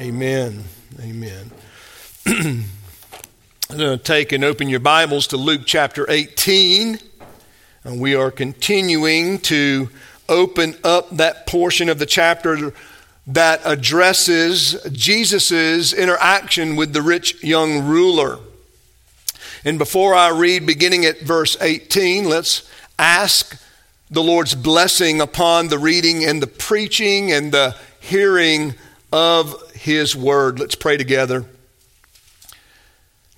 Amen. Amen. I'm going to take and open your Bibles to Luke chapter 18. And we are continuing to open up that portion of the chapter that addresses Jesus' interaction with the rich young ruler. And before I read, beginning at verse 18, let's ask the Lord's blessing upon the reading and the preaching and the hearing of His word. Let's pray together.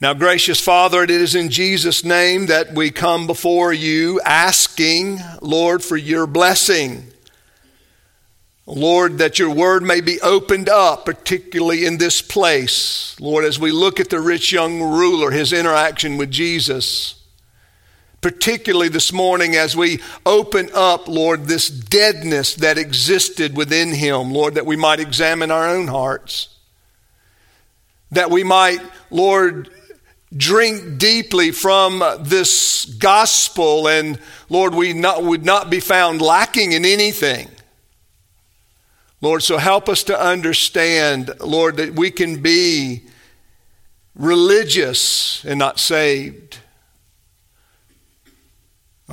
Now, gracious Father, it is in Jesus' name that we come before you asking, Lord, for your blessing. Lord, that your word may be opened up, particularly in this place. Lord, as we look at the rich young ruler, his interaction with Jesus, particularly this morning as we open up, Lord, this deadness that existed within him, Lord, that we might examine our own hearts. That we might, Lord, drink deeply from this gospel, and Lord, we not, would not be found lacking in anything. Lord, so help us to understand, Lord, that we can be religious and not saved.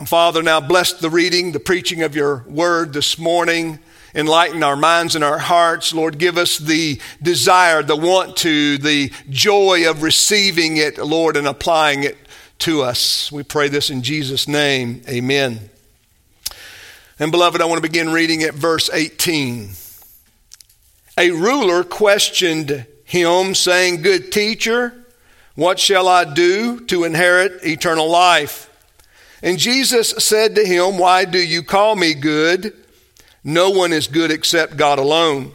Father, now bless the reading, the preaching of your word this morning. Enlighten our minds and our hearts. Lord, give us the desire, the want to, the joy of receiving it, Lord, and applying it to us. We pray this in Jesus' name. Amen. And beloved, I want to begin reading at verse 18. A ruler questioned him, saying, Good teacher, what shall I do to inherit eternal life? And Jesus said to him, Why do you call me good? No one is good except God alone.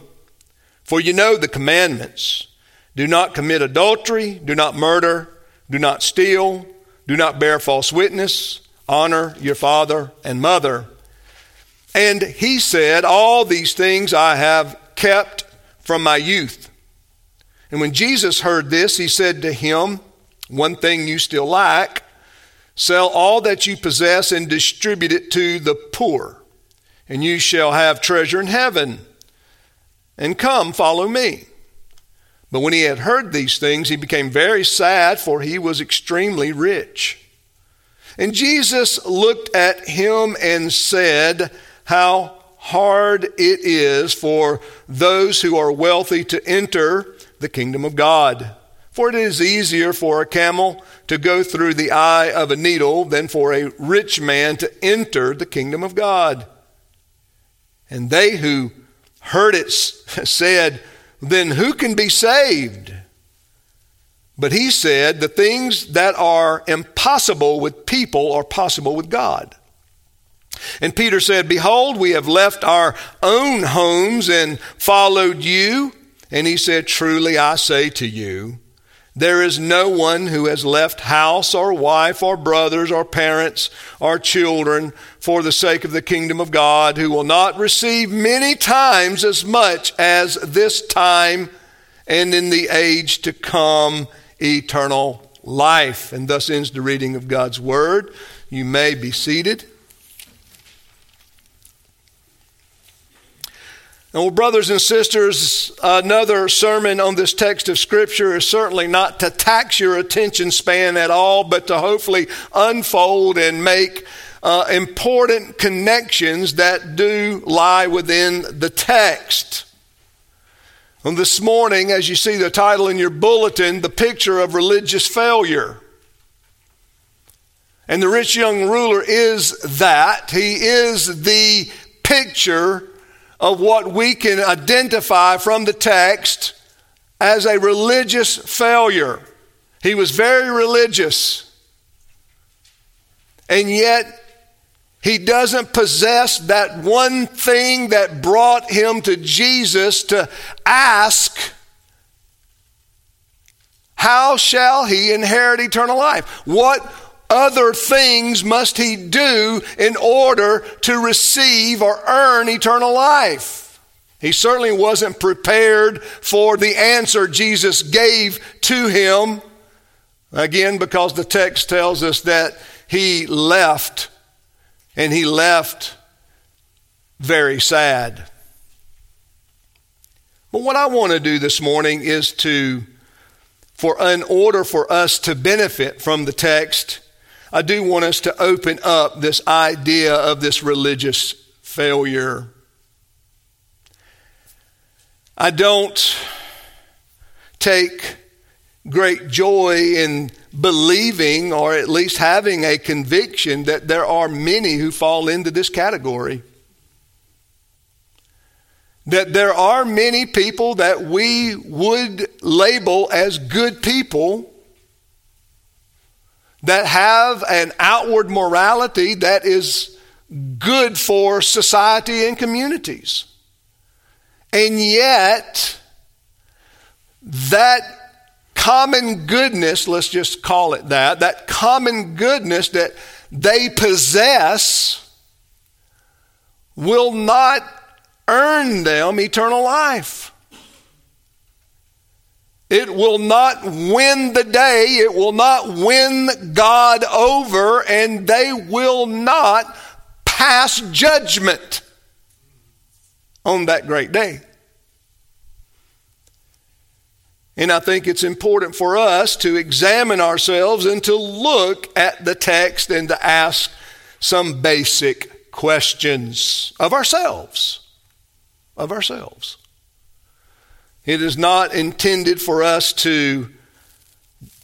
For you know the commandments do not commit adultery, do not murder, do not steal, do not bear false witness, honor your father and mother. And he said, All these things I have kept from my youth. And when Jesus heard this, he said to him, One thing you still lack sell all that you possess and distribute it to the poor and you shall have treasure in heaven. And come, follow me. But when he had heard these things, he became very sad, for he was extremely rich. And Jesus looked at him and said, How hard it is for those who are wealthy to enter the kingdom of God. For it is easier for a camel to go through the eye of a needle than for a rich man to enter the kingdom of God. And they who heard it said, Then who can be saved? But he said, The things that are impossible with people are possible with God. And Peter said, Behold, we have left our own homes and followed you. And he said, Truly I say to you, there is no one who has left house or wife or brothers or parents or children for the sake of the kingdom of God who will not receive many times as much as this time and in the age to come eternal life. And thus ends the reading of God's word. You may be seated. And well, brothers and sisters, another sermon on this text of Scripture is certainly not to tax your attention span at all, but to hopefully unfold and make uh, important connections that do lie within the text. And this morning, as you see the title in your bulletin, the picture of religious failure. And the rich young ruler is that. He is the picture of what we can identify from the text as a religious failure. He was very religious. And yet, he doesn't possess that one thing that brought him to Jesus to ask, How shall he inherit eternal life? What other things must he do in order to receive or earn eternal life? He certainly wasn't prepared for the answer Jesus gave to him. Again, because the text tells us that he left, and he left very sad. But what I want to do this morning is to, for in order for us to benefit from the text, I do want us to open up this idea of this religious failure. I don't take great joy in believing or at least having a conviction that there are many who fall into this category. That there are many people that we would label as good people that have an outward morality that is good for society and communities. And yet, that common goodness, let's just call it that, that common goodness that they possess will not earn them eternal life. It will not win the day. It will not win God over, and they will not pass judgment on that great day. And I think it's important for us to examine ourselves and to look at the text and to ask some basic questions of ourselves. Of ourselves. It is not intended for us to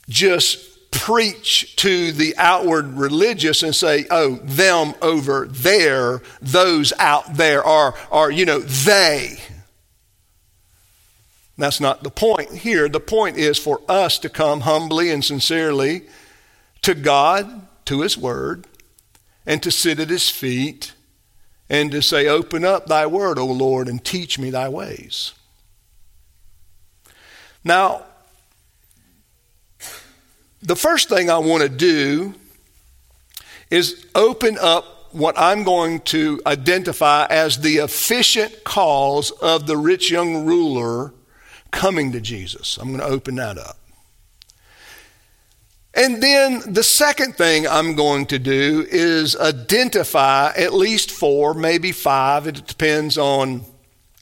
just preach to the outward religious and say, oh, them over there, those out there are, are you know, they. That's not the point here. The point is for us to come humbly and sincerely to God, to His Word, and to sit at His feet and to say, Open up Thy Word, O Lord, and teach me Thy ways. Now, the first thing I want to do is open up what I'm going to identify as the efficient cause of the rich young ruler coming to Jesus. I'm going to open that up. And then the second thing I'm going to do is identify at least four, maybe five, it depends on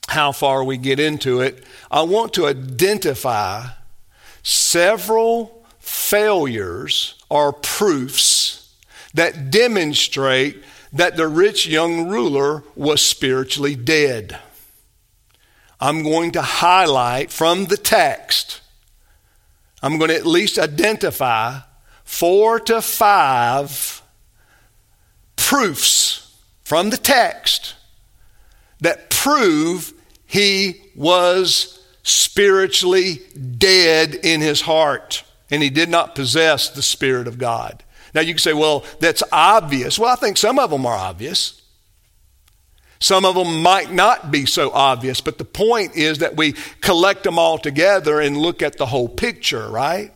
how far we get into it. I want to identify several failures or proofs that demonstrate that the rich young ruler was spiritually dead. I'm going to highlight from the text, I'm going to at least identify four to five proofs from the text that prove he was spiritually dead in his heart and he did not possess the Spirit of God. Now you can say, well, that's obvious. Well, I think some of them are obvious. Some of them might not be so obvious, but the point is that we collect them all together and look at the whole picture, right?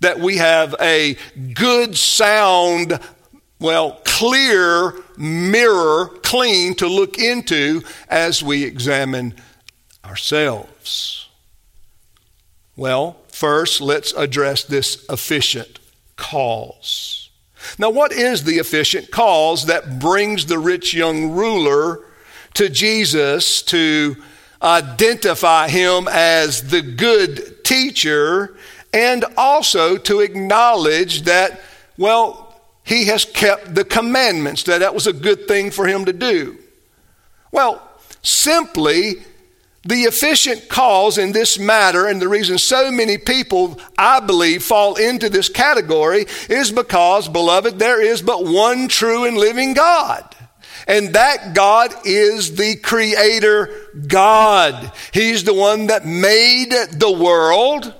That we have a good, sound, well, clear mirror, clean to look into as we examine ourselves. Well, first, let's address this efficient cause. Now, what is the efficient cause that brings the rich young ruler to Jesus to identify him as the good teacher and also to acknowledge that, well, he has kept the commandments, that that was a good thing for him to do? Well, simply the efficient cause in this matter, and the reason so many people, I believe, fall into this category is because, beloved, there is but one true and living God. And that God is the creator God. He's the one that made the world.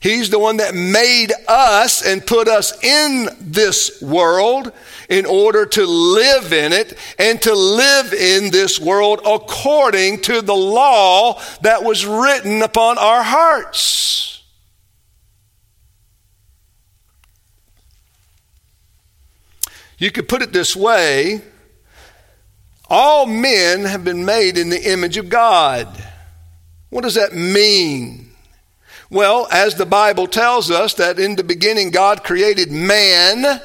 He's the one that made us and put us in this world in order to live in it and to live in this world according to the law that was written upon our hearts. You could put it this way all men have been made in the image of God. What does that mean? Well, as the Bible tells us, that in the beginning God created man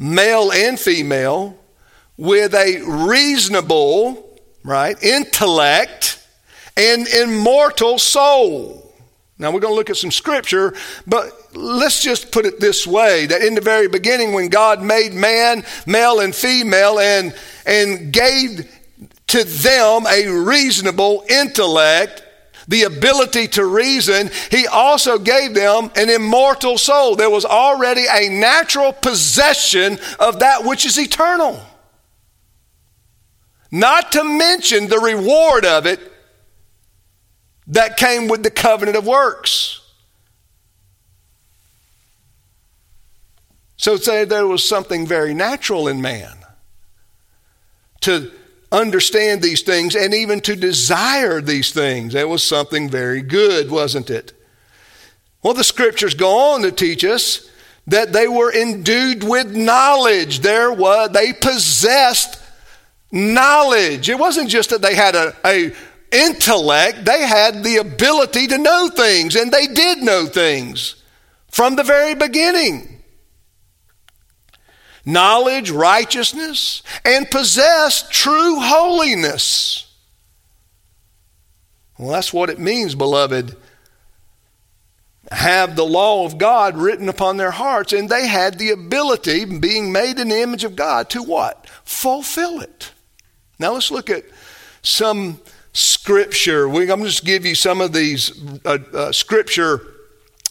male and female, with a reasonable, right, intellect and immortal soul. Now we're going to look at some scripture, but let's just put it this way that in the very beginning when God made man, male and female and and gave to them a reasonable intellect, the ability to reason, he also gave them an immortal soul. There was already a natural possession of that which is eternal. Not to mention the reward of it that came with the covenant of works. So say there was something very natural in man to understand these things and even to desire these things. That was something very good, wasn't it? Well, the scriptures go on to teach us that they were endued with knowledge. There was, they possessed knowledge. It wasn't just that they had a, a intellect, they had the ability to know things, and they did know things from the very beginning. Knowledge, righteousness, and possess true holiness. Well, that's what it means, beloved. Have the law of God written upon their hearts, and they had the ability, being made in the image of God, to what? Fulfill it. Now let's look at some scripture. We, I'm just give you some of these uh, uh, scripture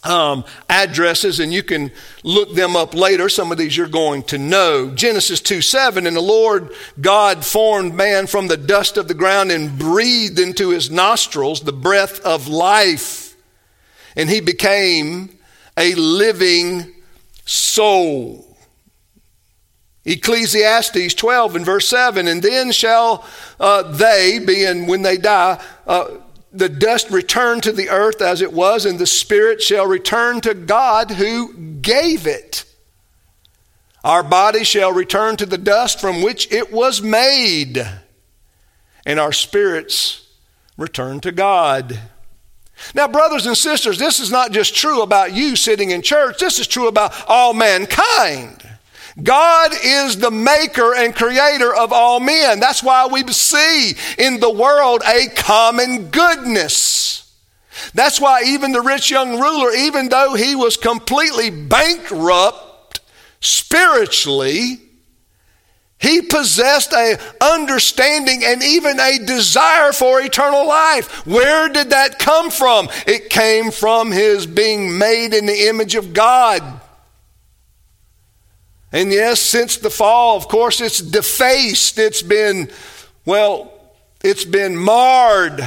um, addresses, and you can look them up later. Some of these you're going to know. Genesis 2 7, and the Lord God formed man from the dust of the ground and breathed into his nostrils the breath of life, and he became a living soul. Ecclesiastes 12 and verse 7 And then shall uh, they, being when they die, uh, the dust return to the earth as it was, and the spirit shall return to God who gave it. Our body shall return to the dust from which it was made, and our spirits return to God. Now, brothers and sisters, this is not just true about you sitting in church, this is true about all mankind. God is the maker and creator of all men. That's why we see in the world a common goodness. That's why even the rich young ruler, even though he was completely bankrupt spiritually, he possessed a understanding and even a desire for eternal life. Where did that come from? It came from his being made in the image of God. And yes, since the fall, of course, it's defaced. It's been, well, it's been marred.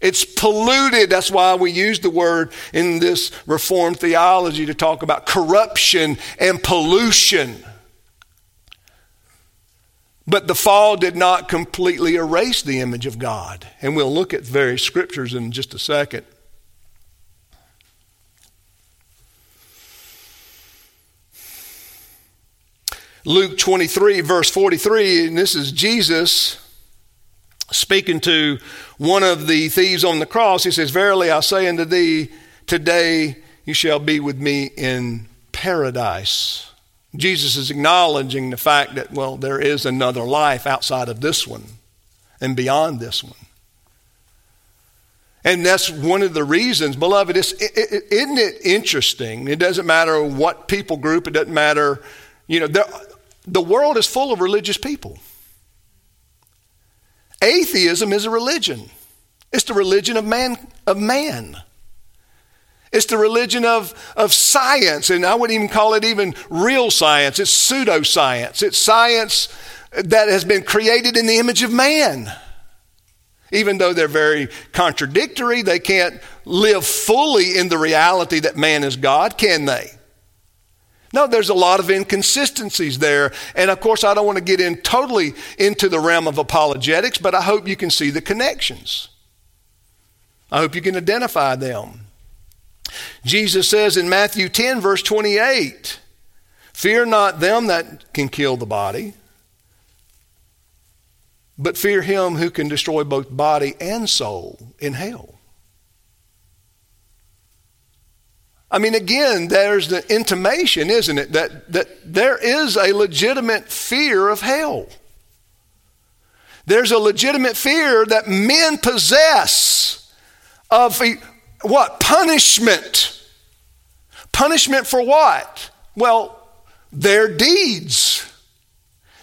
It's polluted. That's why we use the word in this Reformed theology to talk about corruption and pollution. But the fall did not completely erase the image of God. And we'll look at various scriptures in just a second. Luke 23, verse 43, and this is Jesus speaking to one of the thieves on the cross. He says, Verily I say unto thee, today you shall be with me in paradise. Jesus is acknowledging the fact that, well, there is another life outside of this one and beyond this one. And that's one of the reasons, beloved, is, isn't it interesting? It doesn't matter what people group, it doesn't matter, you know, there, the world is full of religious people. Atheism is a religion. It's the religion of man of man. It's the religion of, of science, and I wouldn't even call it even real science. It's pseudoscience. It's science that has been created in the image of man. Even though they're very contradictory, they can't live fully in the reality that man is God, can they? No, there's a lot of inconsistencies there. And of course, I don't want to get in totally into the realm of apologetics, but I hope you can see the connections. I hope you can identify them. Jesus says in Matthew 10, verse 28, Fear not them that can kill the body, but fear him who can destroy both body and soul in hell. I mean, again, there's the intimation, isn't it, that, that there is a legitimate fear of hell. There's a legitimate fear that men possess of what? Punishment. Punishment for what? Well, their deeds,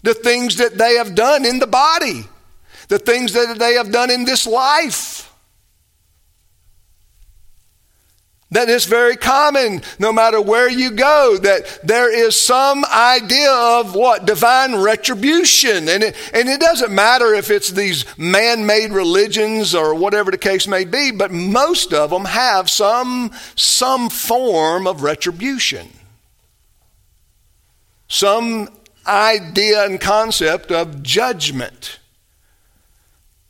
the things that they have done in the body, the things that they have done in this life. That is very common no matter where you go, that there is some idea of what? Divine retribution. And it, and it doesn't matter if it's these man made religions or whatever the case may be, but most of them have some, some form of retribution. Some idea and concept of judgment.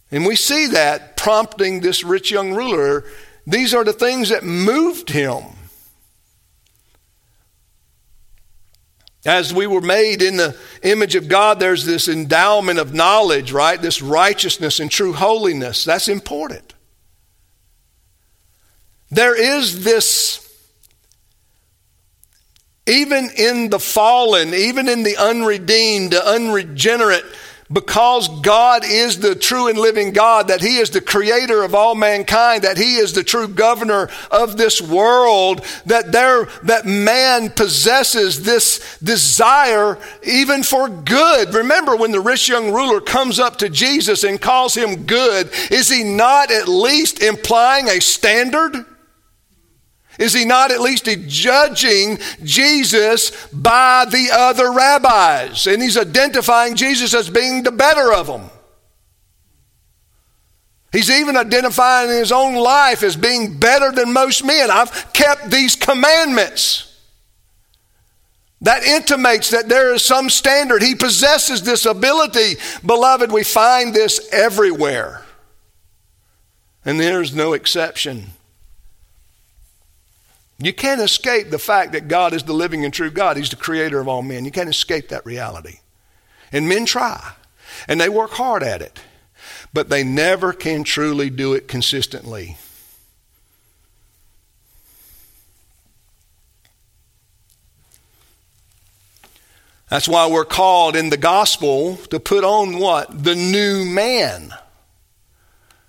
And we see that prompting this rich young ruler these are the things that moved him. As we were made in the image of God, there's this endowment of knowledge, right? This righteousness and true holiness. That's important. There is this, even in the fallen, even in the unredeemed, the unregenerate, because God is the true and living God, that He is the creator of all mankind, that He is the true governor of this world, that there, that man possesses this desire even for good. Remember when the rich young ruler comes up to Jesus and calls him good, is he not at least implying a standard? Is he not at least judging Jesus by the other rabbis? And he's identifying Jesus as being the better of them. He's even identifying his own life as being better than most men. I've kept these commandments. That intimates that there is some standard. He possesses this ability. Beloved, we find this everywhere. And there's no exception. You can't escape the fact that God is the living and true God. He's the creator of all men. You can't escape that reality. And men try, and they work hard at it, but they never can truly do it consistently. That's why we're called in the gospel to put on what? The new man.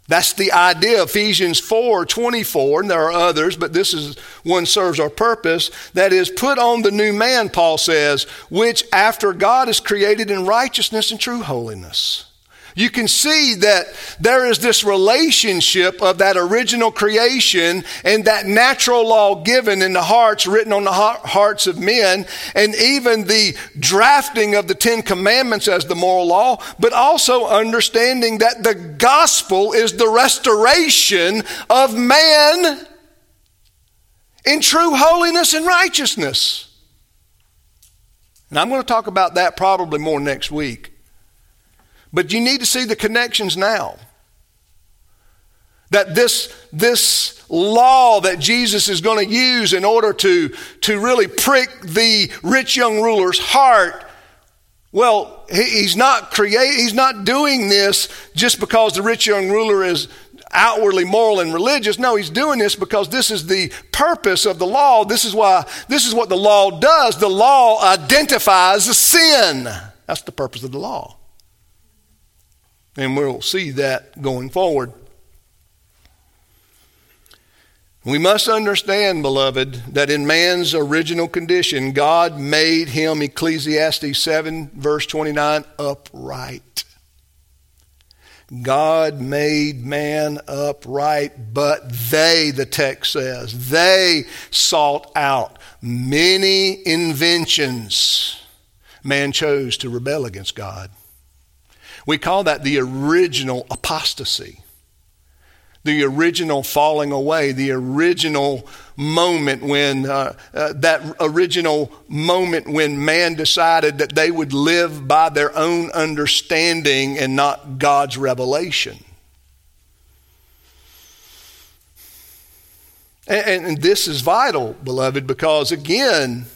That's the idea. Ephesians 4 24, and there are others, but this is one serves our purpose. That is, put on the new man, Paul says, which after God is created in righteousness and true holiness you can see that there is this relationship of that original creation and that natural law given in the hearts, written on the hearts of men, and even the drafting of the Ten Commandments as the moral law, but also understanding that the gospel is the restoration of man in true holiness and righteousness. And I'm going to talk about that probably more next week. But you need to see the connections now. That this, this law that Jesus is going to use in order to, to really prick the rich young ruler's heart, well, he, he's not create, he's not doing this just because the rich young ruler is outwardly moral and religious. No, he's doing this because this is the purpose of the law. This is why this is what the law does. The law identifies a sin. That's the purpose of the law. And we'll see that going forward. We must understand, beloved, that in man's original condition, God made him, Ecclesiastes 7, verse 29, upright. God made man upright, but they, the text says, they sought out many inventions. Man chose to rebel against God. We call that the original apostasy, the original falling away, the original moment when uh, uh, that original moment when man decided that they would live by their own understanding and not God's revelation. And, and this is vital, beloved, because again,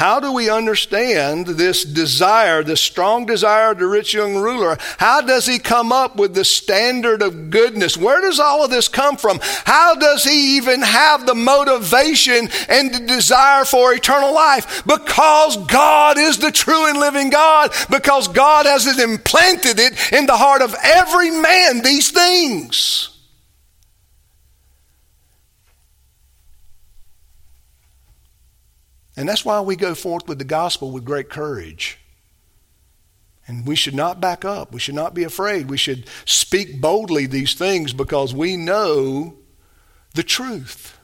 How do we understand this desire, this strong desire of the rich young ruler? How does he come up with the standard of goodness? Where does all of this come from? How does he even have the motivation and the desire for eternal life? Because God is the true and living God. Because God has implanted it in the heart of every man, these things. And that's why we go forth with the gospel with great courage. And we should not back up. We should not be afraid. We should speak boldly these things because we know the truth.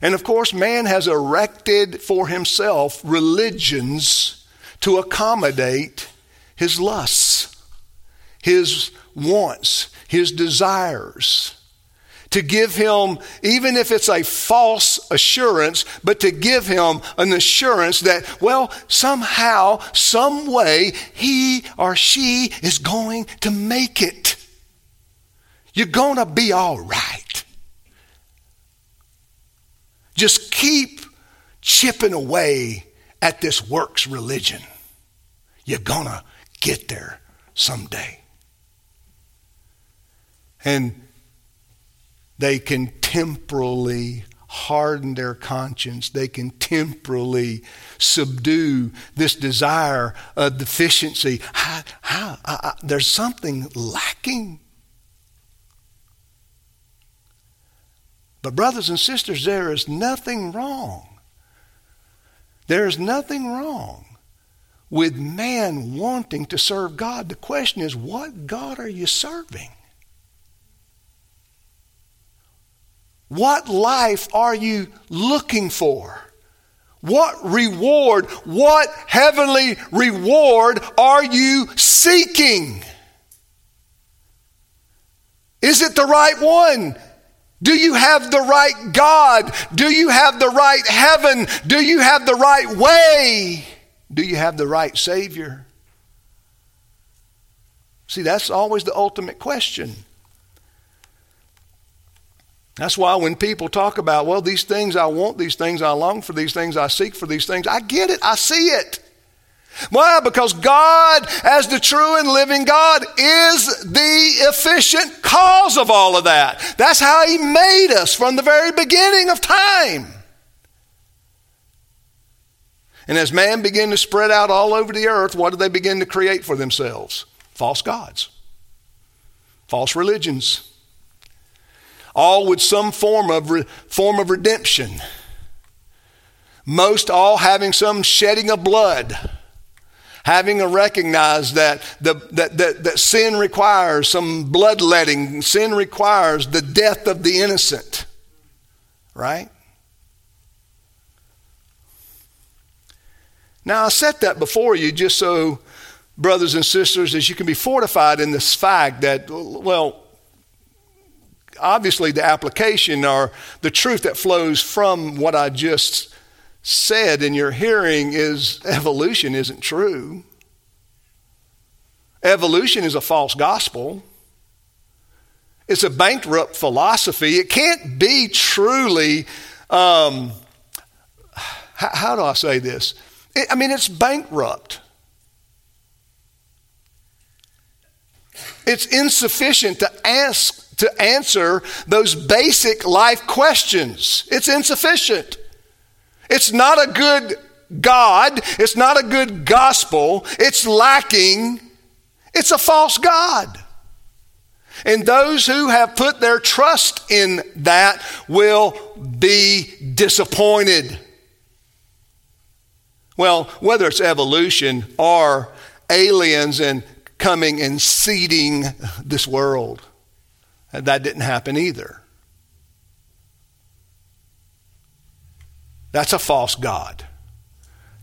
And of course, man has erected for himself religions to accommodate his lusts, his wants, his desires to give him, even if it's a false assurance, but to give him an assurance that, well, somehow, some way, he or she is going to make it. You're going to be all right. Just keep chipping away at this works religion. You're going to get there someday. And they can temporarily harden their conscience. They can temporarily subdue this desire of deficiency. How, I, I, there's something lacking. But, brothers and sisters, there is nothing wrong. There is nothing wrong with man wanting to serve God. The question is, what God are you serving? What life are you looking for? What reward, what heavenly reward are you seeking? Is it the right one? Do you have the right God? Do you have the right heaven? Do you have the right way? Do you have the right Savior? See, that's always the ultimate question. That's why when people talk about, well, these things, I want these things, I long for these things, I seek for these things, I get it, I see it. Why? Because God, as the true and living God, is the efficient cause of all of that. That's how He made us from the very beginning of time. And as man began to spread out all over the earth, what did they begin to create for themselves? False gods, false religions all with some form of, re- form of redemption. Most all having some shedding of blood, having to recognize that, the, that, that, that sin requires some bloodletting, sin requires the death of the innocent, right? Now, I set that before you just so, brothers and sisters, as you can be fortified in this fact that, well, obviously the application or the truth that flows from what I just said in your hearing is evolution isn't true. Evolution is a false gospel. It's a bankrupt philosophy. It can't be truly, um, how, how, do I say this? It, I mean, it's bankrupt. It's insufficient to ask to answer those basic life questions. It's insufficient. It's not a good God. It's not a good gospel. It's lacking. It's a false God. And those who have put their trust in that will be disappointed. Well, whether it's evolution or aliens and coming and seeding this world. That didn't happen either. That's a false God.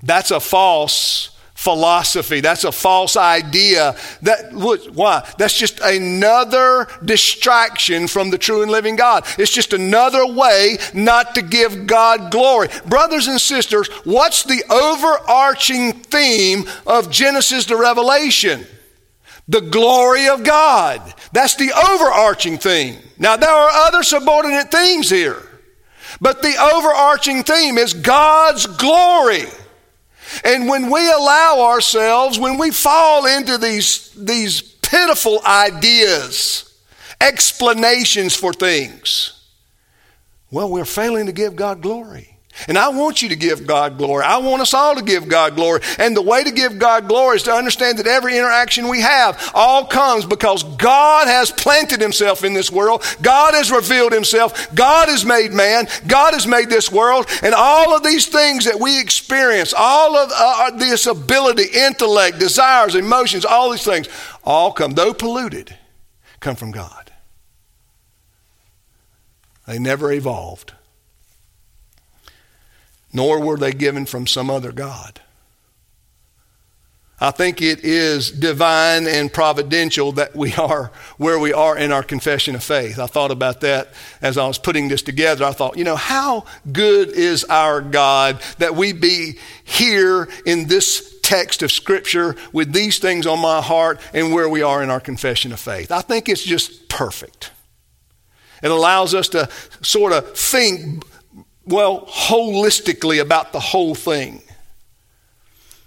That's a false philosophy. That's a false idea. That why? That's just another distraction from the true and living God. It's just another way not to give God glory. Brothers and sisters, what's the overarching theme of Genesis to Revelation? The glory of God. That's the overarching theme. Now, there are other subordinate themes here. But the overarching theme is God's glory. And when we allow ourselves, when we fall into these, these pitiful ideas, explanations for things, well, we're failing to give God glory. And I want you to give God glory. I want us all to give God glory. And the way to give God glory is to understand that every interaction we have all comes because God has planted himself in this world. God has revealed himself. God has made man. God has made this world. And all of these things that we experience, all of uh, uh this ability, intellect, desires, emotions, all these things, all come, though polluted, come from God. They never evolved nor were they given from some other God. I think it is divine and providential that we are where we are in our confession of faith. I thought about that as I was putting this together. I thought, you know, how good is our God that we be here in this text of Scripture with these things on my heart and where we are in our confession of faith. I think it's just perfect. It allows us to sort of think well, holistically about the whole thing.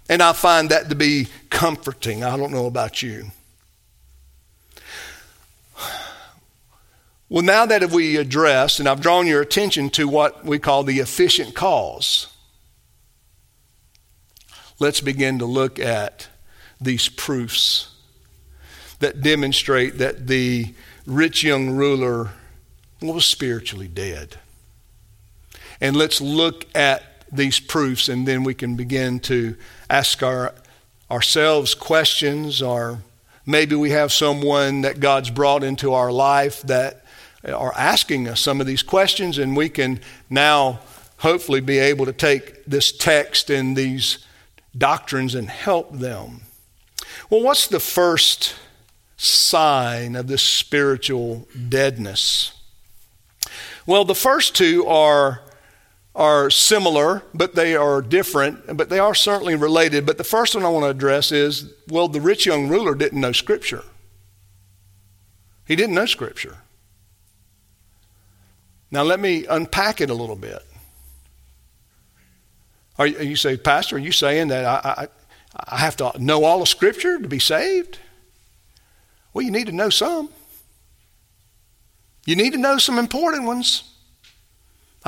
And I find that to be comforting. I don't know about you. Well, now that we addressed, and I've drawn your attention to what we call the efficient cause, let's begin to look at these proofs that demonstrate that the rich young ruler was spiritually dead. And let's look at these proofs and then we can begin to ask our, ourselves questions or maybe we have someone that God's brought into our life that are asking us some of these questions and we can now hopefully be able to take this text and these doctrines and help them. Well, what's the first sign of this spiritual deadness? Well, the first two are are similar, but they are different, but they are certainly related. But the first one I want to address is well, the rich young ruler didn't know Scripture. He didn't know Scripture. Now, let me unpack it a little bit. Are you, you say, Pastor, are you saying that I, I, I have to know all of Scripture to be saved? Well, you need to know some. You need to know some important ones.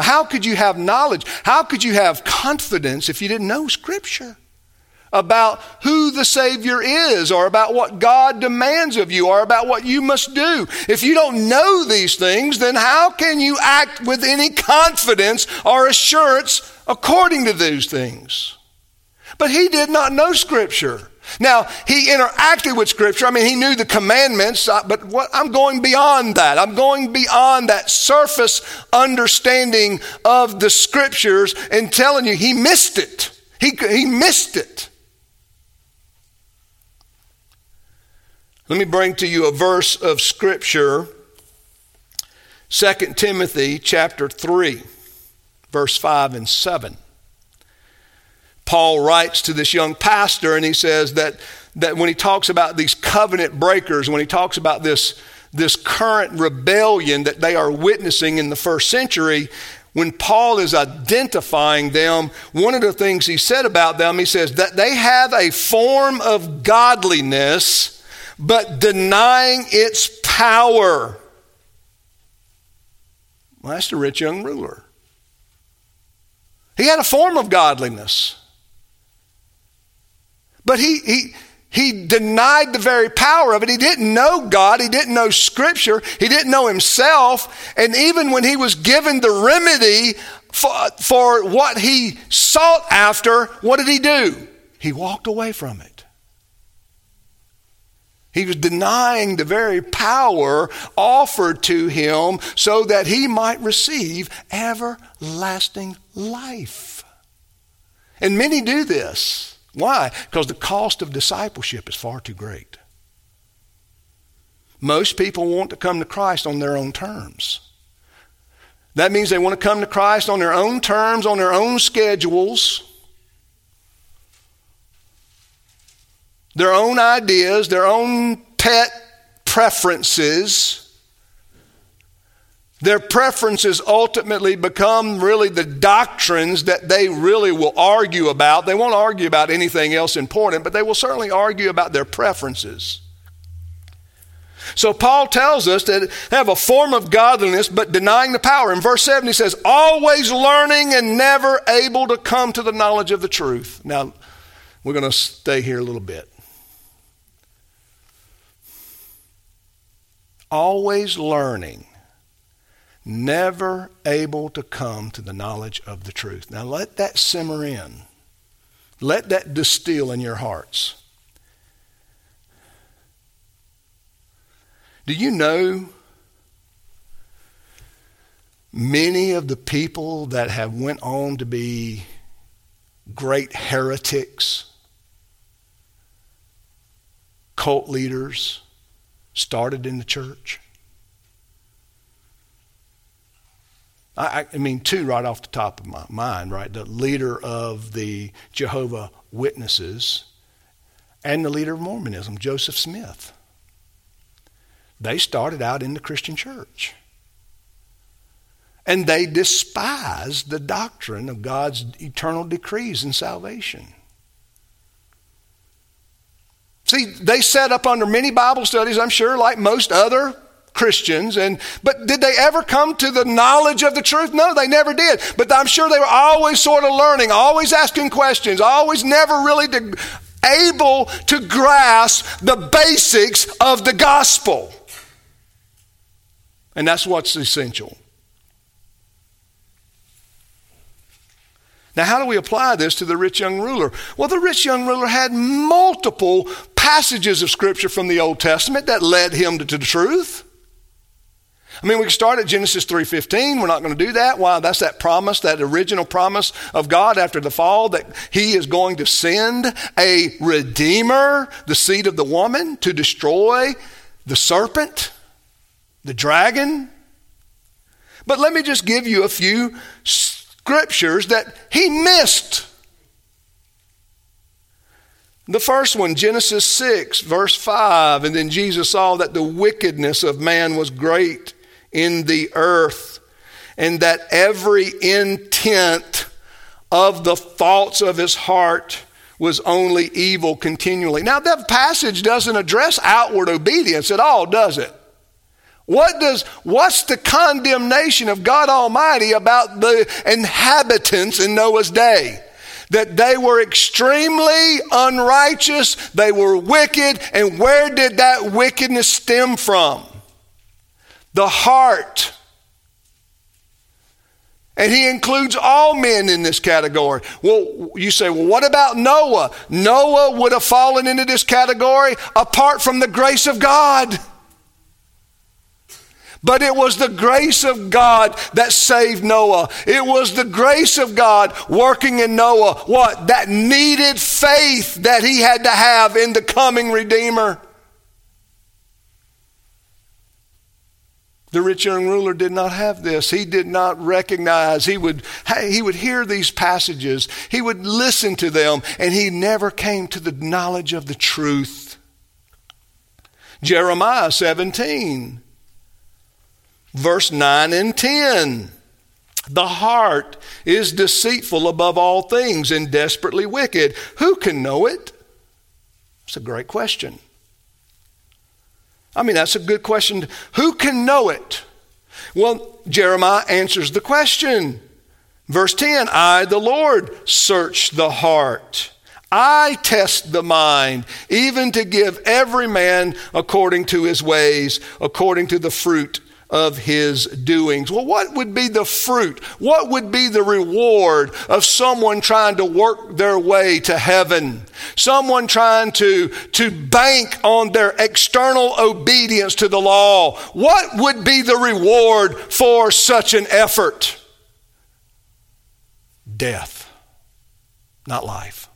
How could you have knowledge? How could you have confidence if you didn't know Scripture about who the Savior is or about what God demands of you or about what you must do? If you don't know these things, then how can you act with any confidence or assurance according to these things? But he did not know Scripture. Now, he interacted with Scripture. I mean, he knew the commandments, uh, but what, I'm going beyond that. I'm going beyond that surface understanding of the Scriptures and telling you he missed it. He, he missed it. Let me bring to you a verse of Scripture, 2 Timothy chapter 3, verse 5 and 7. Paul writes to this young pastor and he says that, that when he talks about these covenant breakers, when he talks about this, this current rebellion that they are witnessing in the first century, when Paul is identifying them, one of the things he said about them, he says that they have a form of godliness, but denying its power. Well, that's the rich young ruler. He had a form of godliness. But he, he, he denied the very power of it. He didn't know God. He didn't know Scripture. He didn't know himself. And even when he was given the remedy for, for what he sought after, what did he do? He walked away from it. He was denying the very power offered to him so that he might receive everlasting life. And many do this. Why? Because the cost of discipleship is far too great. Most people want to come to Christ on their own terms. That means they want to come to Christ on their own terms, on their own schedules, their own ideas, their own pet preferences. Their preferences ultimately become really the doctrines that they really will argue about. They won't argue about anything else important, but they will certainly argue about their preferences. So Paul tells us that they have a form of godliness but denying the power. In verse 7 he says, always learning and never able to come to the knowledge of the truth. Now, we're going to stay here a little bit. Always learning, never able to come to the knowledge of the truth. Now let that simmer in. Let that distill in your hearts. Do you know many of the people that have went on to be great heretics, cult leaders, started in the church? I, I, mean, two right off the top of my mind, right? The leader of the Jehovah Witnesses and the leader of Mormonism, Joseph Smith. They started out in the Christian church. And they despised the doctrine of God's eternal decrees and salvation. See, they set up under many Bible studies, I'm sure, like most other Christians, and but did they ever come to the knowledge of the truth? No, they never did. But I'm sure they were always sort of learning, always asking questions, always never really able to grasp the basics of the gospel. And that's what's essential. Now, how do we apply this to the rich young ruler? Well, the rich young ruler had multiple passages of Scripture from the Old Testament that led him to the truth. I mean, we can start at Genesis 3:15. We're not going to do that. Why? That's that promise, that original promise of God after the fall that he is going to send a redeemer, the seed of the woman, to destroy the serpent the dragon. But let me just give you a few scriptures that he missed. The first one, Genesis 6, verse 5, and then Jesus saw that the wickedness of man was great in the earth, and that every intent of the thoughts of his heart was only evil continually. Now, that passage doesn't address outward obedience at all, does it? What does, what's the condemnation of God Almighty about the inhabitants in Noah's day? That they were extremely unrighteous, they were wicked, and where did that wickedness stem from? The heart. And he includes all men in this category. Well, you say, well, what about Noah? Noah would have fallen into this category apart from the grace of God. But it was the grace of God that saved Noah. It was the grace of God working in Noah. What? That needed faith that he had to have in the coming Redeemer. The rich young ruler did not have this. He did not recognize. He would, he would hear these passages. He would listen to them, and he never came to the knowledge of the truth. Jeremiah 17 verse 9 and 10. The heart is deceitful above all things and desperately wicked. Who can know it? It's a great question. I mean, that's a good question. Who can know it? Well, Jeremiah answers the question. Verse 10 I, the Lord, search the heart. I test the mind, even to give every man according to his ways, according to the fruit of his doings. Well, what would be the fruit? What would be the reward of someone trying to work their way to heaven? Someone trying to, to bank on their external obedience to the law. What would be the reward for such an effort? Death, not life.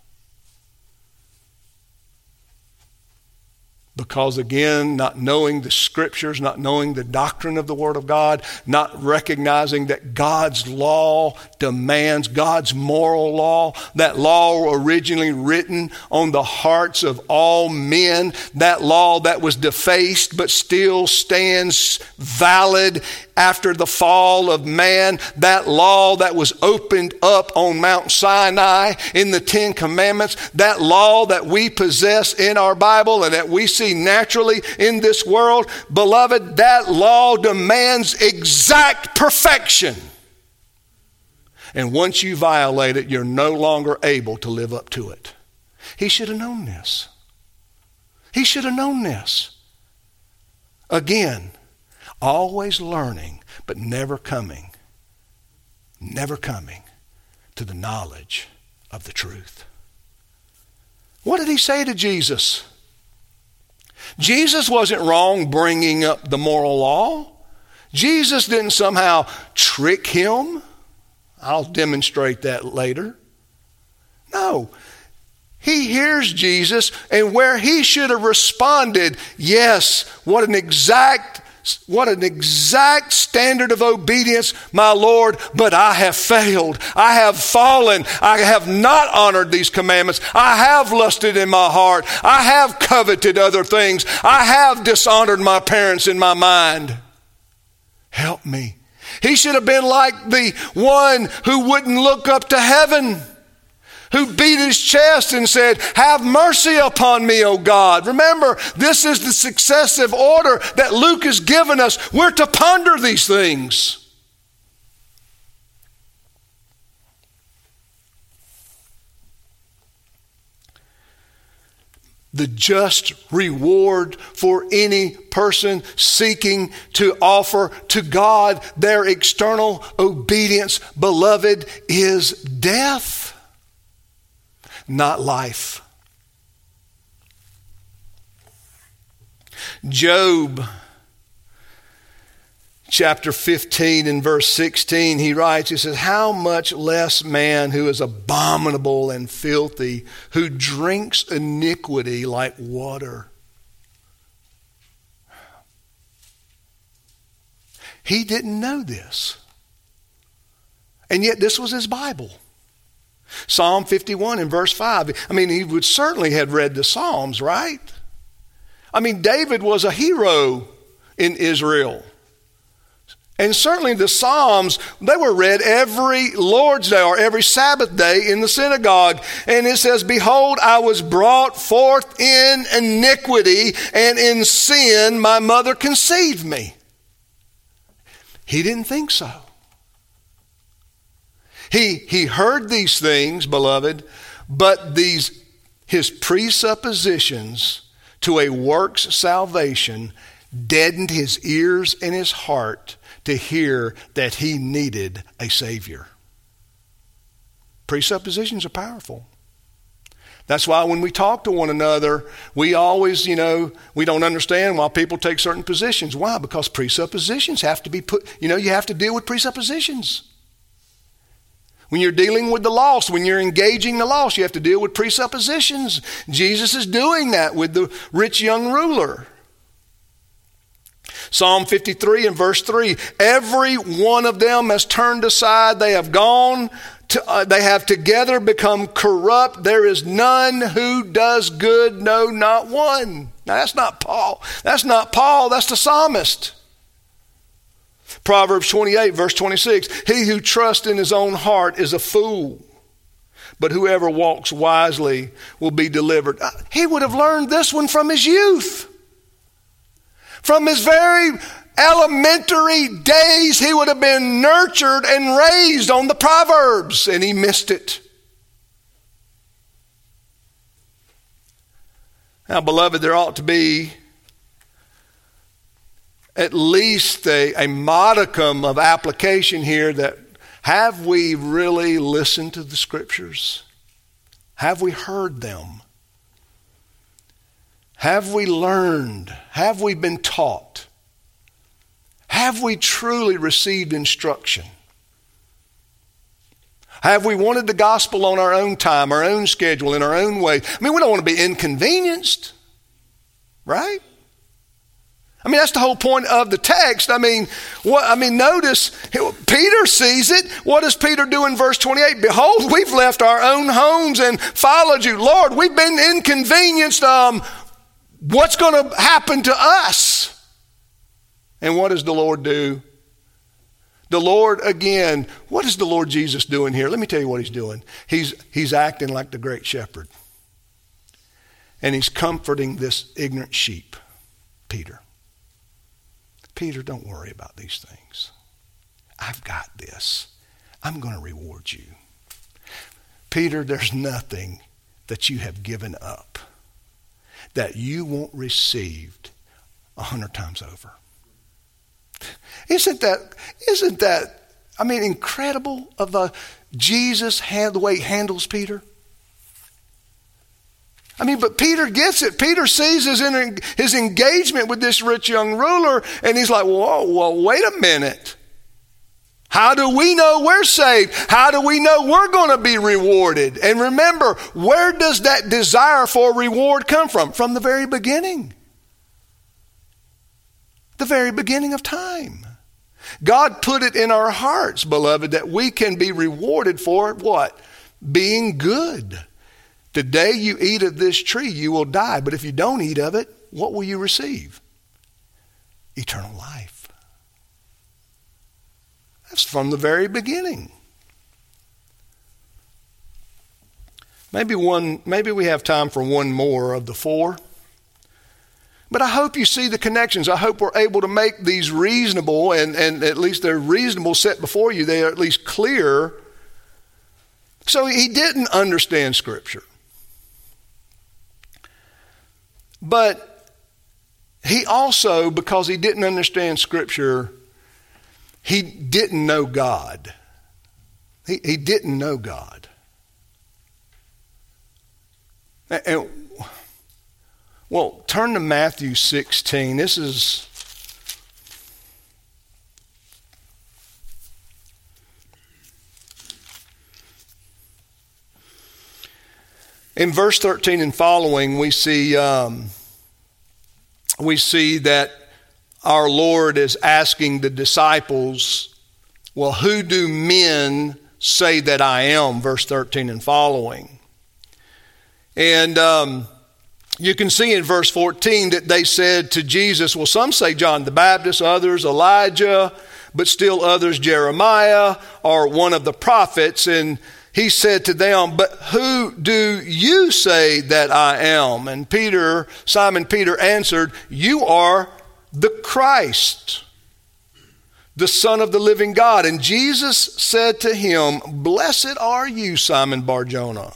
Because again, not knowing the scriptures, not knowing the doctrine of the Word of God, not recognizing that God's law demands, God's moral law, that law originally written on the hearts of all men, that law that was defaced but still stands valid after the fall of man, that law that was opened up on Mount Sinai in the Ten Commandments, that law that we possess in our Bible and that we see naturally in this world, beloved, that law demands exact perfection. And once you violate it, you're no longer able to live up to it. He should have known this. He should have known this. Again, always learning, but never coming, never coming to the knowledge of the truth. What did he say to Jesus? Jesus wasn't wrong bringing up the moral law. Jesus didn't somehow trick him. I'll demonstrate that later. No. He hears Jesus, and where he should have responded, yes, what an exact what an exact standard of obedience, my Lord, but I have failed. I have fallen. I have not honored these commandments. I have lusted in my heart. I have coveted other things. I have dishonored my parents in my mind. Help me. He should have been like the one who wouldn't look up to heaven who beat his chest and said, Have mercy upon me, O God. Remember, this is the successive order that Luke has given us. We're to ponder these things. the just reward for any person seeking to offer to God their external obedience, beloved, is death not life. Job chapter 15 and verse 16, he writes, he says, How much less man who is abominable and filthy, who drinks iniquity like water. He didn't know this. And yet, this was his Bible. Psalm 51 in verse 5. I mean, he would certainly have read the Psalms, right? I mean, David was a hero in Israel. And certainly the Psalms, they were read every Lord's Day or every Sabbath day in the synagogue. And it says, Behold, I was brought forth in iniquity, and in sin my mother conceived me. He didn't think so. He, he heard these things, beloved, but these, his presuppositions to a works salvation deadened his ears and his heart to hear that he needed a Savior. Presuppositions are powerful. That's why when we talk to one another, we always, you know, we don't understand why people take certain positions. Why? Because presuppositions have to be put, you know, you have to deal with presuppositions. When you're dealing with the lost, when you're engaging the lost, you have to deal with presuppositions. Jesus is doing that with the rich young ruler. Psalm 53 and verse 3 Every one of them has turned aside, they have gone. To, uh, they have together become corrupt. There is none who does good, no, not one. Now, that's not Paul. That's not Paul. That's the psalmist. Proverbs 28, verse 26 He who trusts in his own heart is a fool, but whoever walks wisely will be delivered. Uh, he would have learned this one from his youth. From his very elementary days, he would have been nurtured and raised on the Proverbs, and he missed it. Now, beloved, there ought to be at least a, a modicum of application here that have we really listened to the scriptures? Have we heard them? Have we learned? Have we been taught? Have we truly received instruction? Have we wanted the gospel on our own time, our own schedule, in our own way? I mean, we don't want to be inconvenienced. right? I mean, that's the whole point of the text. I mean, what, I mean, notice Peter sees it. What does Peter do in verse 28? Behold, we've left our own homes and followed you. Lord, we've been inconvenienced. Um, what's going to happen to us? And what does the Lord do? The Lord, again, what is the Lord Jesus doing here? Let me tell you what he's doing. He's, he's acting like the great shepherd. And he's comforting this ignorant sheep, Peter. Peter, don't worry about these things. I've got this. I'm going to reward you. Peter, there's nothing that you have given up that you won't receive a hundred times over. Isn't that, isn't that, I mean, incredible of a Jesus hand, the way he handles Peter? I mean, but Peter gets it. Peter sees his, his engagement with this rich young ruler, and he's like, whoa, well, wait a minute. How do we know we're saved? How do we know we're going to be rewarded? And remember, where does that desire for reward come from? From the very beginning. The very beginning of time. God put it in our hearts, beloved, that we can be rewarded for what? Being good. The day you eat of this tree, you will die. But if you don't eat of it, what will you receive? Eternal life. That's from the very beginning. Maybe one maybe we have time for one more of the four. But I hope you see the connections. I hope we're able to make these reasonable and, and at least they're reasonable set before you. They are at least clear. So he didn't understand Scripture. But he also, because he didn't understand Scripture, he didn't know God. He, he didn't know God. And, well, turn to Matthew 16. This is. In verse 13 and following, we see, um, we see that our Lord is asking the disciples, Well, who do men say that I am? Verse 13 and following. And um, you can see in verse 14 that they said to Jesus, Well, some say John the Baptist, others Elijah, but still others Jeremiah or one of the prophets. And he said to them, But who do you say that I am? And Peter, Simon Peter answered, You are the Christ, the Son of the living God. And Jesus said to him, Blessed are you, Simon Barjona,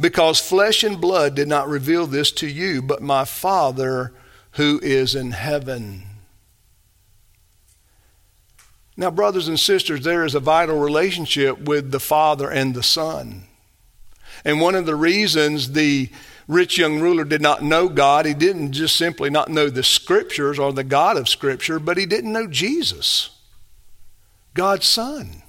because flesh and blood did not reveal this to you, but my Father who is in heaven. Now, brothers and sisters, there is a vital relationship with the Father and the Son. And one of the reasons the rich young ruler did not know God, he didn't just simply not know the Scriptures or the God of Scripture, but he didn't know Jesus, God's Son.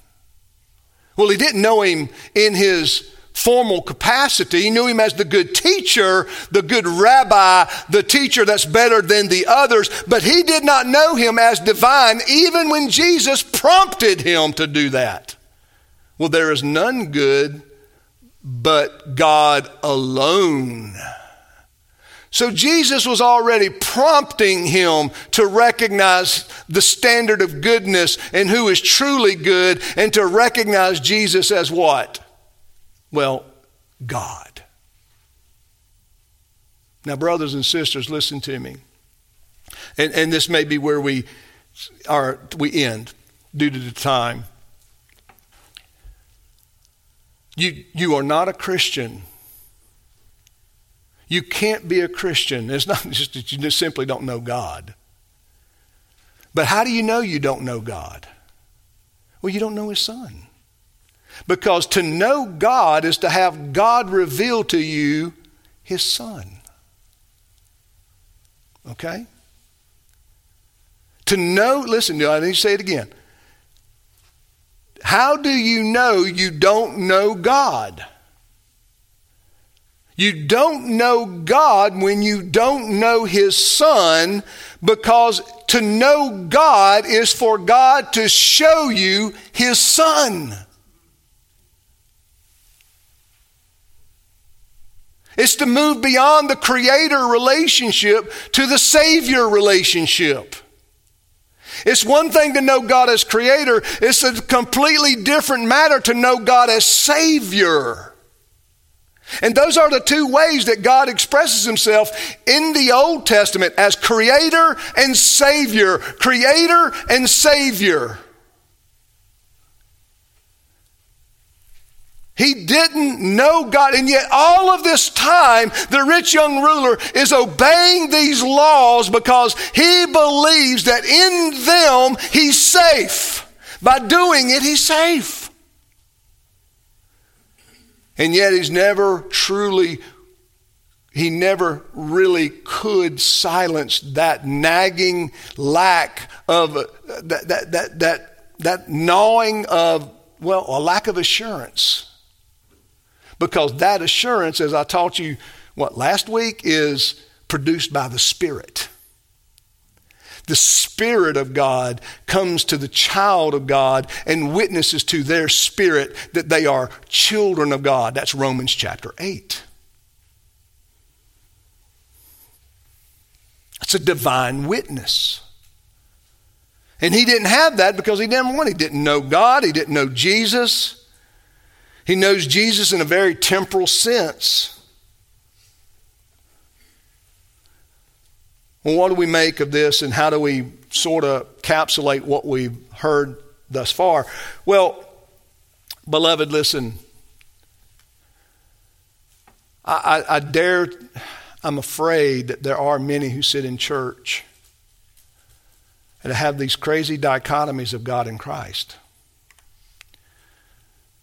Well, he didn't know him in his formal capacity. He knew him as the good teacher, the good rabbi, the teacher that's better than the others, but he did not know him as divine even when Jesus prompted him to do that. Well, there is none good but God alone. So Jesus was already prompting him to recognize the standard of goodness and who is truly good and to recognize Jesus as what? Well, God. Now, brothers and sisters, listen to me. And, and this may be where we are we end due to the time. You, you are not a Christian. You can't be a Christian. It's not just that you just simply don't know God. But how do you know you don't know God? Well, you don't know His Son. Because to know God is to have God reveal to you His Son. Okay? To know, listen, I need to say it again. How do you know you don't know God? You don't know God when you don't know His Son because to know God is for God to show you His Son. It's to move beyond the creator relationship to the savior relationship. It's one thing to know God as creator, it's a completely different matter to know God as savior. And those are the two ways that God expresses himself in the Old Testament as creator and savior. Creator and savior. He didn't know God, and yet all of this time, the rich young ruler is obeying these laws because he believes that in them he's safe. By doing it, he's safe. And yet he's never truly, he never really could silence that nagging lack of, uh, that, that, that, that, that gnawing of, well, a lack of assurance because that assurance, as I taught you, what, last week, is produced by the Spirit. The Spirit of God comes to the child of God and witnesses to their spirit that they are children of God. That's Romans chapter 8. It's a divine witness. And he didn't have that because he didn't want. He didn't know God. He didn't know Jesus. He knows Jesus in a very temporal sense. Well, what do we make of this and how do we sort of capsulate what we've heard thus far? Well, beloved, listen. I, I, I dare, I'm afraid that there are many who sit in church and have these crazy dichotomies of God and Christ.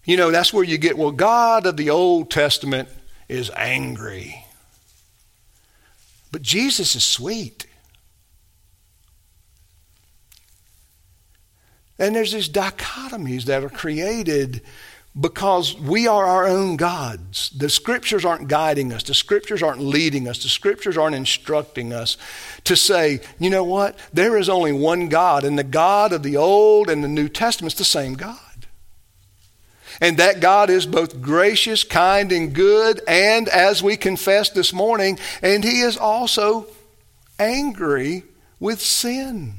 You know, that's where you get, well, God of the Old Testament is angry. But Jesus is sweet. And there's these dichotomies that are created because we are our own gods. The scriptures aren't guiding us, the scriptures aren't leading us, the scriptures aren't instructing us to say, you know what? There is only one God, and the God of the Old and the New Testament is the same God. And that God is both gracious, kind, and good, and as we confessed this morning, and He is also angry with sin.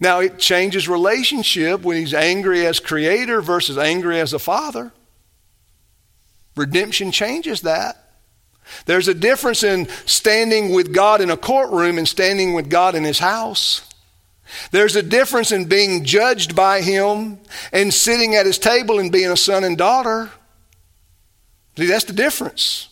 Now, it changes relationship when He's angry as creator versus angry as a father. Redemption changes that. There's a difference in standing with God in a courtroom and standing with God in His house. There's a difference in being judged by him and sitting at his table and being a son and daughter. See, that's the difference.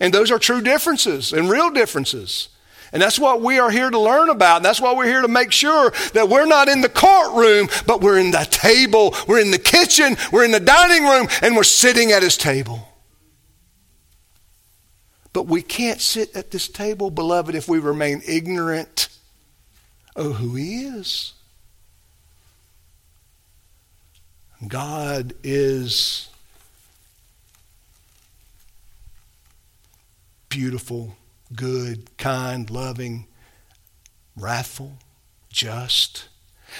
And those are true differences and real differences. And that's what we are here to learn about. And that's why we're here to make sure that we're not in the courtroom, but we're in the table, we're in the kitchen, we're in the dining room, and we're sitting at his table. But we can't sit at this table, beloved, if we remain ignorant of who He is. God is beautiful, good, kind, loving, wrathful, just.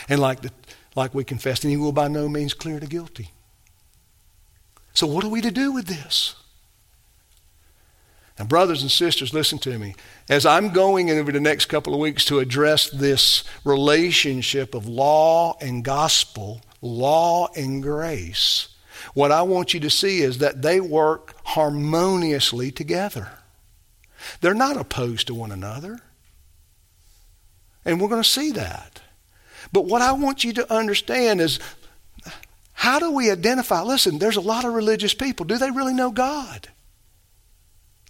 And like, the, like we confessed, and he will by no means clear the guilty. So, what are we to do with this? And, brothers and sisters, listen to me. As I'm going over the next couple of weeks to address this relationship of law and gospel, law and grace, what I want you to see is that they work harmoniously together. They're not opposed to one another. And we're going to see that. But what I want you to understand is how do we identify? Listen, there's a lot of religious people. Do they really know God?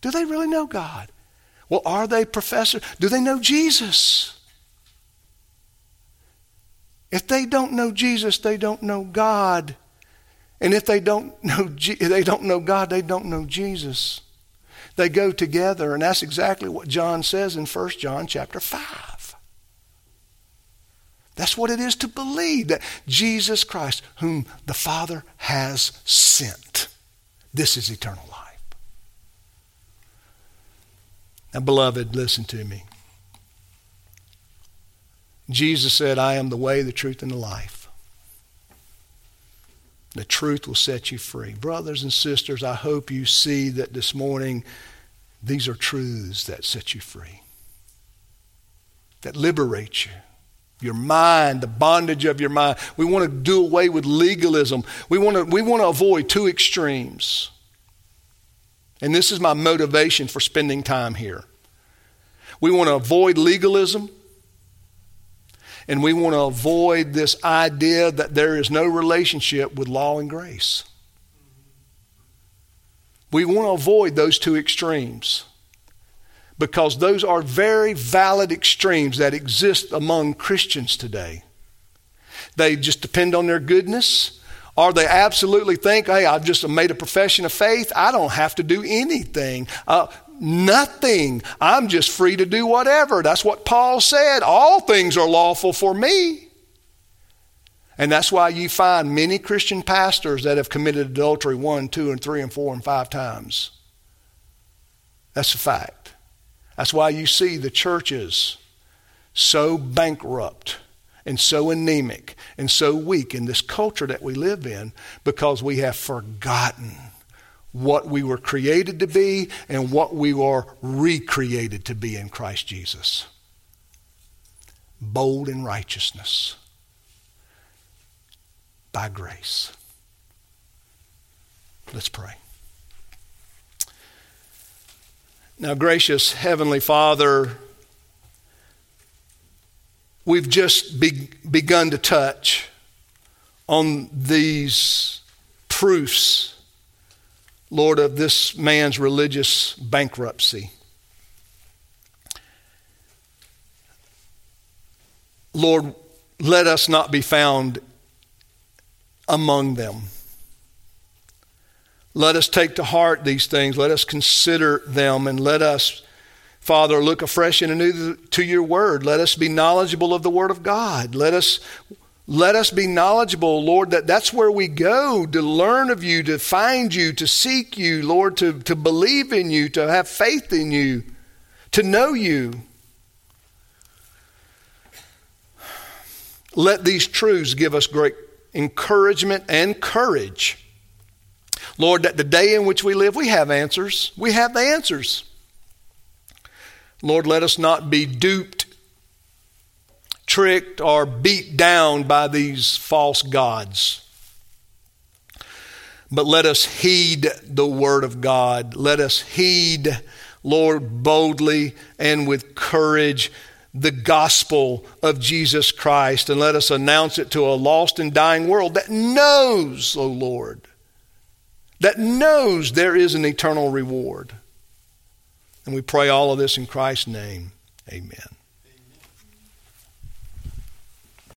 Do they really know God? Well, are they professors? Do they know Jesus? If they don't know Jesus, they don't know God. And if they don't know they don't know God, they don't know Jesus. They go together, and that's exactly what John says in 1 John chapter 5. That's what it is to believe that Jesus Christ, whom the Father has sent, this is eternal life. Now, beloved, listen to me. Jesus said, I am the way, the truth, and the life. The truth will set you free. Brothers and sisters, I hope you see that this morning these are truths that set you free, that liberate you. Your mind, the bondage of your mind. We want to do away with legalism. We want to, we want to avoid two extremes. And this is my motivation for spending time here. We want to avoid legalism and we want to avoid this idea that there is no relationship with law and grace. We want to avoid those two extremes because those are very valid extremes that exist among Christians today. They just depend on their goodness, or they absolutely think, hey, I've just made a profession of faith. I don't have to do anything. Uh, nothing. I'm just free to do whatever. That's what Paul said. All things are lawful for me. And that's why you find many Christian pastors that have committed adultery one, two, and three, and four, and five times. That's a fact. That's why you see the churches so bankrupt and so anemic and so weak in this culture that we live in because we have forgotten what we were created to be and what we are recreated to be in Christ Jesus. Bold in righteousness by grace. Let's pray. Now, gracious Heavenly Father, we've just be- begun to touch on these proofs Lord, of this man's religious bankruptcy. Lord, let us not be found among them. Let us take to heart these things. Let us consider them and let us, Father, look afresh and anew to your word. Let us be knowledgeable of the word of God. Let us let us be knowledgeable, Lord, that that's where we go to learn of you, to find you, to seek you, Lord, to, to believe in you, to have faith in you, to know you. Let these truths give us great encouragement and courage. Lord, that the day in which we live, we have answers. We have the answers. Lord, let us not be duped tricked or beat down by these false gods. But let us heed the word of God. Let us heed, Lord, boldly and with courage the gospel of Jesus Christ and let us announce it to a lost and dying world that knows, O oh Lord, that knows there is an eternal reward. And we pray all of this in Christ's name. Amen.